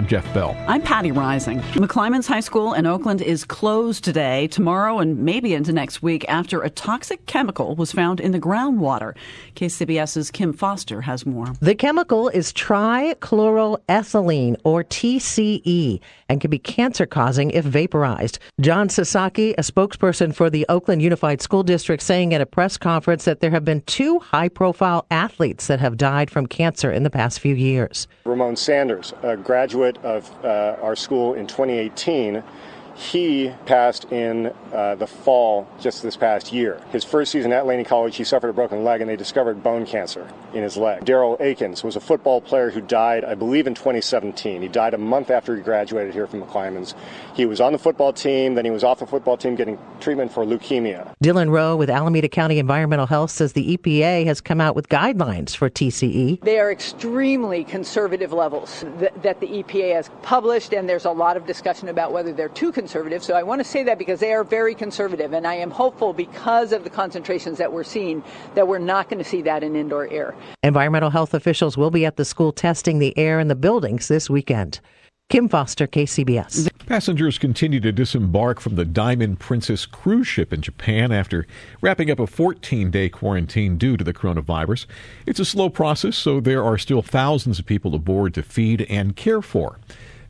I'm Jeff Bell. I'm Patti Reising. McClymonds High School in Oakland is closed today, tomorrow, and maybe into next week after a toxic chemical was found in the groundwater. KCBS's Kim Foster has more. The chemical is trichloroethylene, or TCE, and can be cancer causing if vaporized. John Sasaki, a spokesperson for the Oakland Unified School District, saying at a press conference that there have been two high profile athletes that have died from cancer in the past few years. Ramon Sanders, a graduate of uh, our school in 2018, he passed in uh, the fall just this past year. His first season at Laney College, he suffered a broken leg and they discovered bone cancer in his leg. Daryl Akins was a football player who died, I believe, in 2017. He died a month after he graduated here from McClymonds. He was on the football team, then he was off the football team getting treatment for leukemia. Dylan Rowe with Alameda County Environmental Health says the EPA has come out with guidelines for TCE. They are extremely conservative levels that, that the EPA has published, and there's a lot of discussion about whether they're too conservative. So I want to say that because they are very conservative, and I am hopeful because of the concentrations that we're seeing that we're not going to see that in indoor air. Environmental health officials will be at the school testing the air in the buildings this weekend. Kim Foster, KCBS. Passengers continue to disembark from the Diamond Princess cruise ship in Japan after wrapping up a 14 day quarantine due to the coronavirus. It's a slow process, so there are still thousands of people aboard to feed and care for.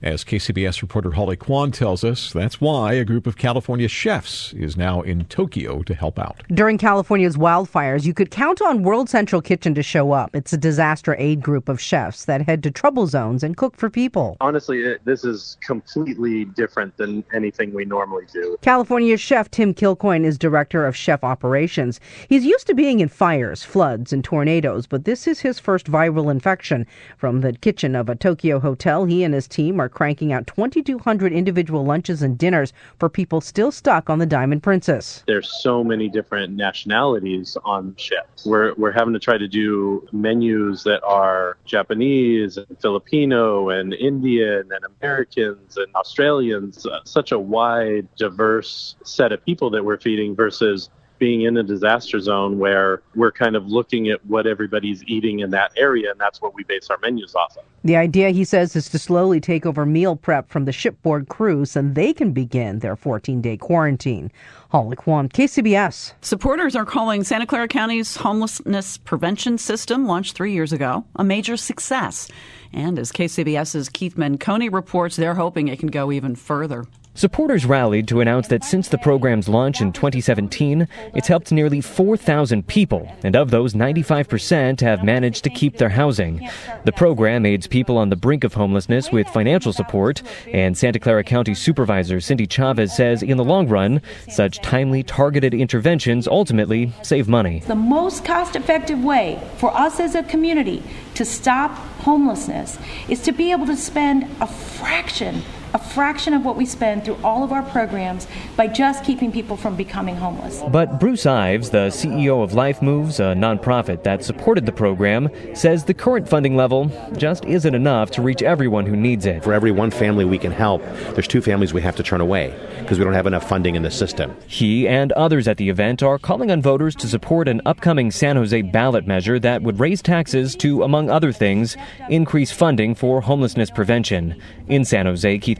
As KCBS reporter Holly Quan tells us, that's why a group of California chefs is now in Tokyo to help out. During California's wildfires, you could count on World Central Kitchen to show up. It's a disaster aid group of chefs that head to trouble zones and cook for people. Honestly, it, this is completely different than anything we normally do. California chef Tim Kilcoyne is director of chef operations. He's used to being in fires, floods, and tornadoes, but this is his first viral infection. From the kitchen of a Tokyo hotel, he and his team are cranking out 2,200 individual lunches and dinners for people still stuck on the Diamond Princess. There's so many different nationalities on ships. We're, we're having to try to do menus that are Japanese and Filipino and Indian and Americans and Australians, uh, such a wide, diverse set of people that we're feeding versus being in a disaster zone where we're kind of looking at what everybody's eating in that area, and that's what we base our menus off of. The idea, he says, is to slowly take over meal prep from the shipboard crews and they can begin their 14 day quarantine. Holly Quan, KCBS. Supporters are calling Santa Clara County's homelessness prevention system, launched three years ago, a major success. And as KCBS's Keith Menconi reports, they're hoping it can go even further. Supporters rallied to announce that since the program's launch in 2017, it's helped nearly 4,000 people, and of those, 95% have managed to keep their housing. The program aids people on the brink of homelessness with financial support, and Santa Clara County Supervisor Cindy Chavez says in the long run, such timely, targeted interventions ultimately save money. The most cost effective way for us as a community to stop homelessness is to be able to spend a fraction a fraction of what we spend through all of our programs by just keeping people from becoming homeless. But Bruce Ives, the CEO of Life Moves, a nonprofit that supported the program, says the current funding level just isn't enough to reach everyone who needs it. For every one family we can help, there's two families we have to turn away because we don't have enough funding in the system. He and others at the event are calling on voters to support an upcoming San Jose ballot measure that would raise taxes to, among other things, increase funding for homelessness prevention. In San Jose, Keith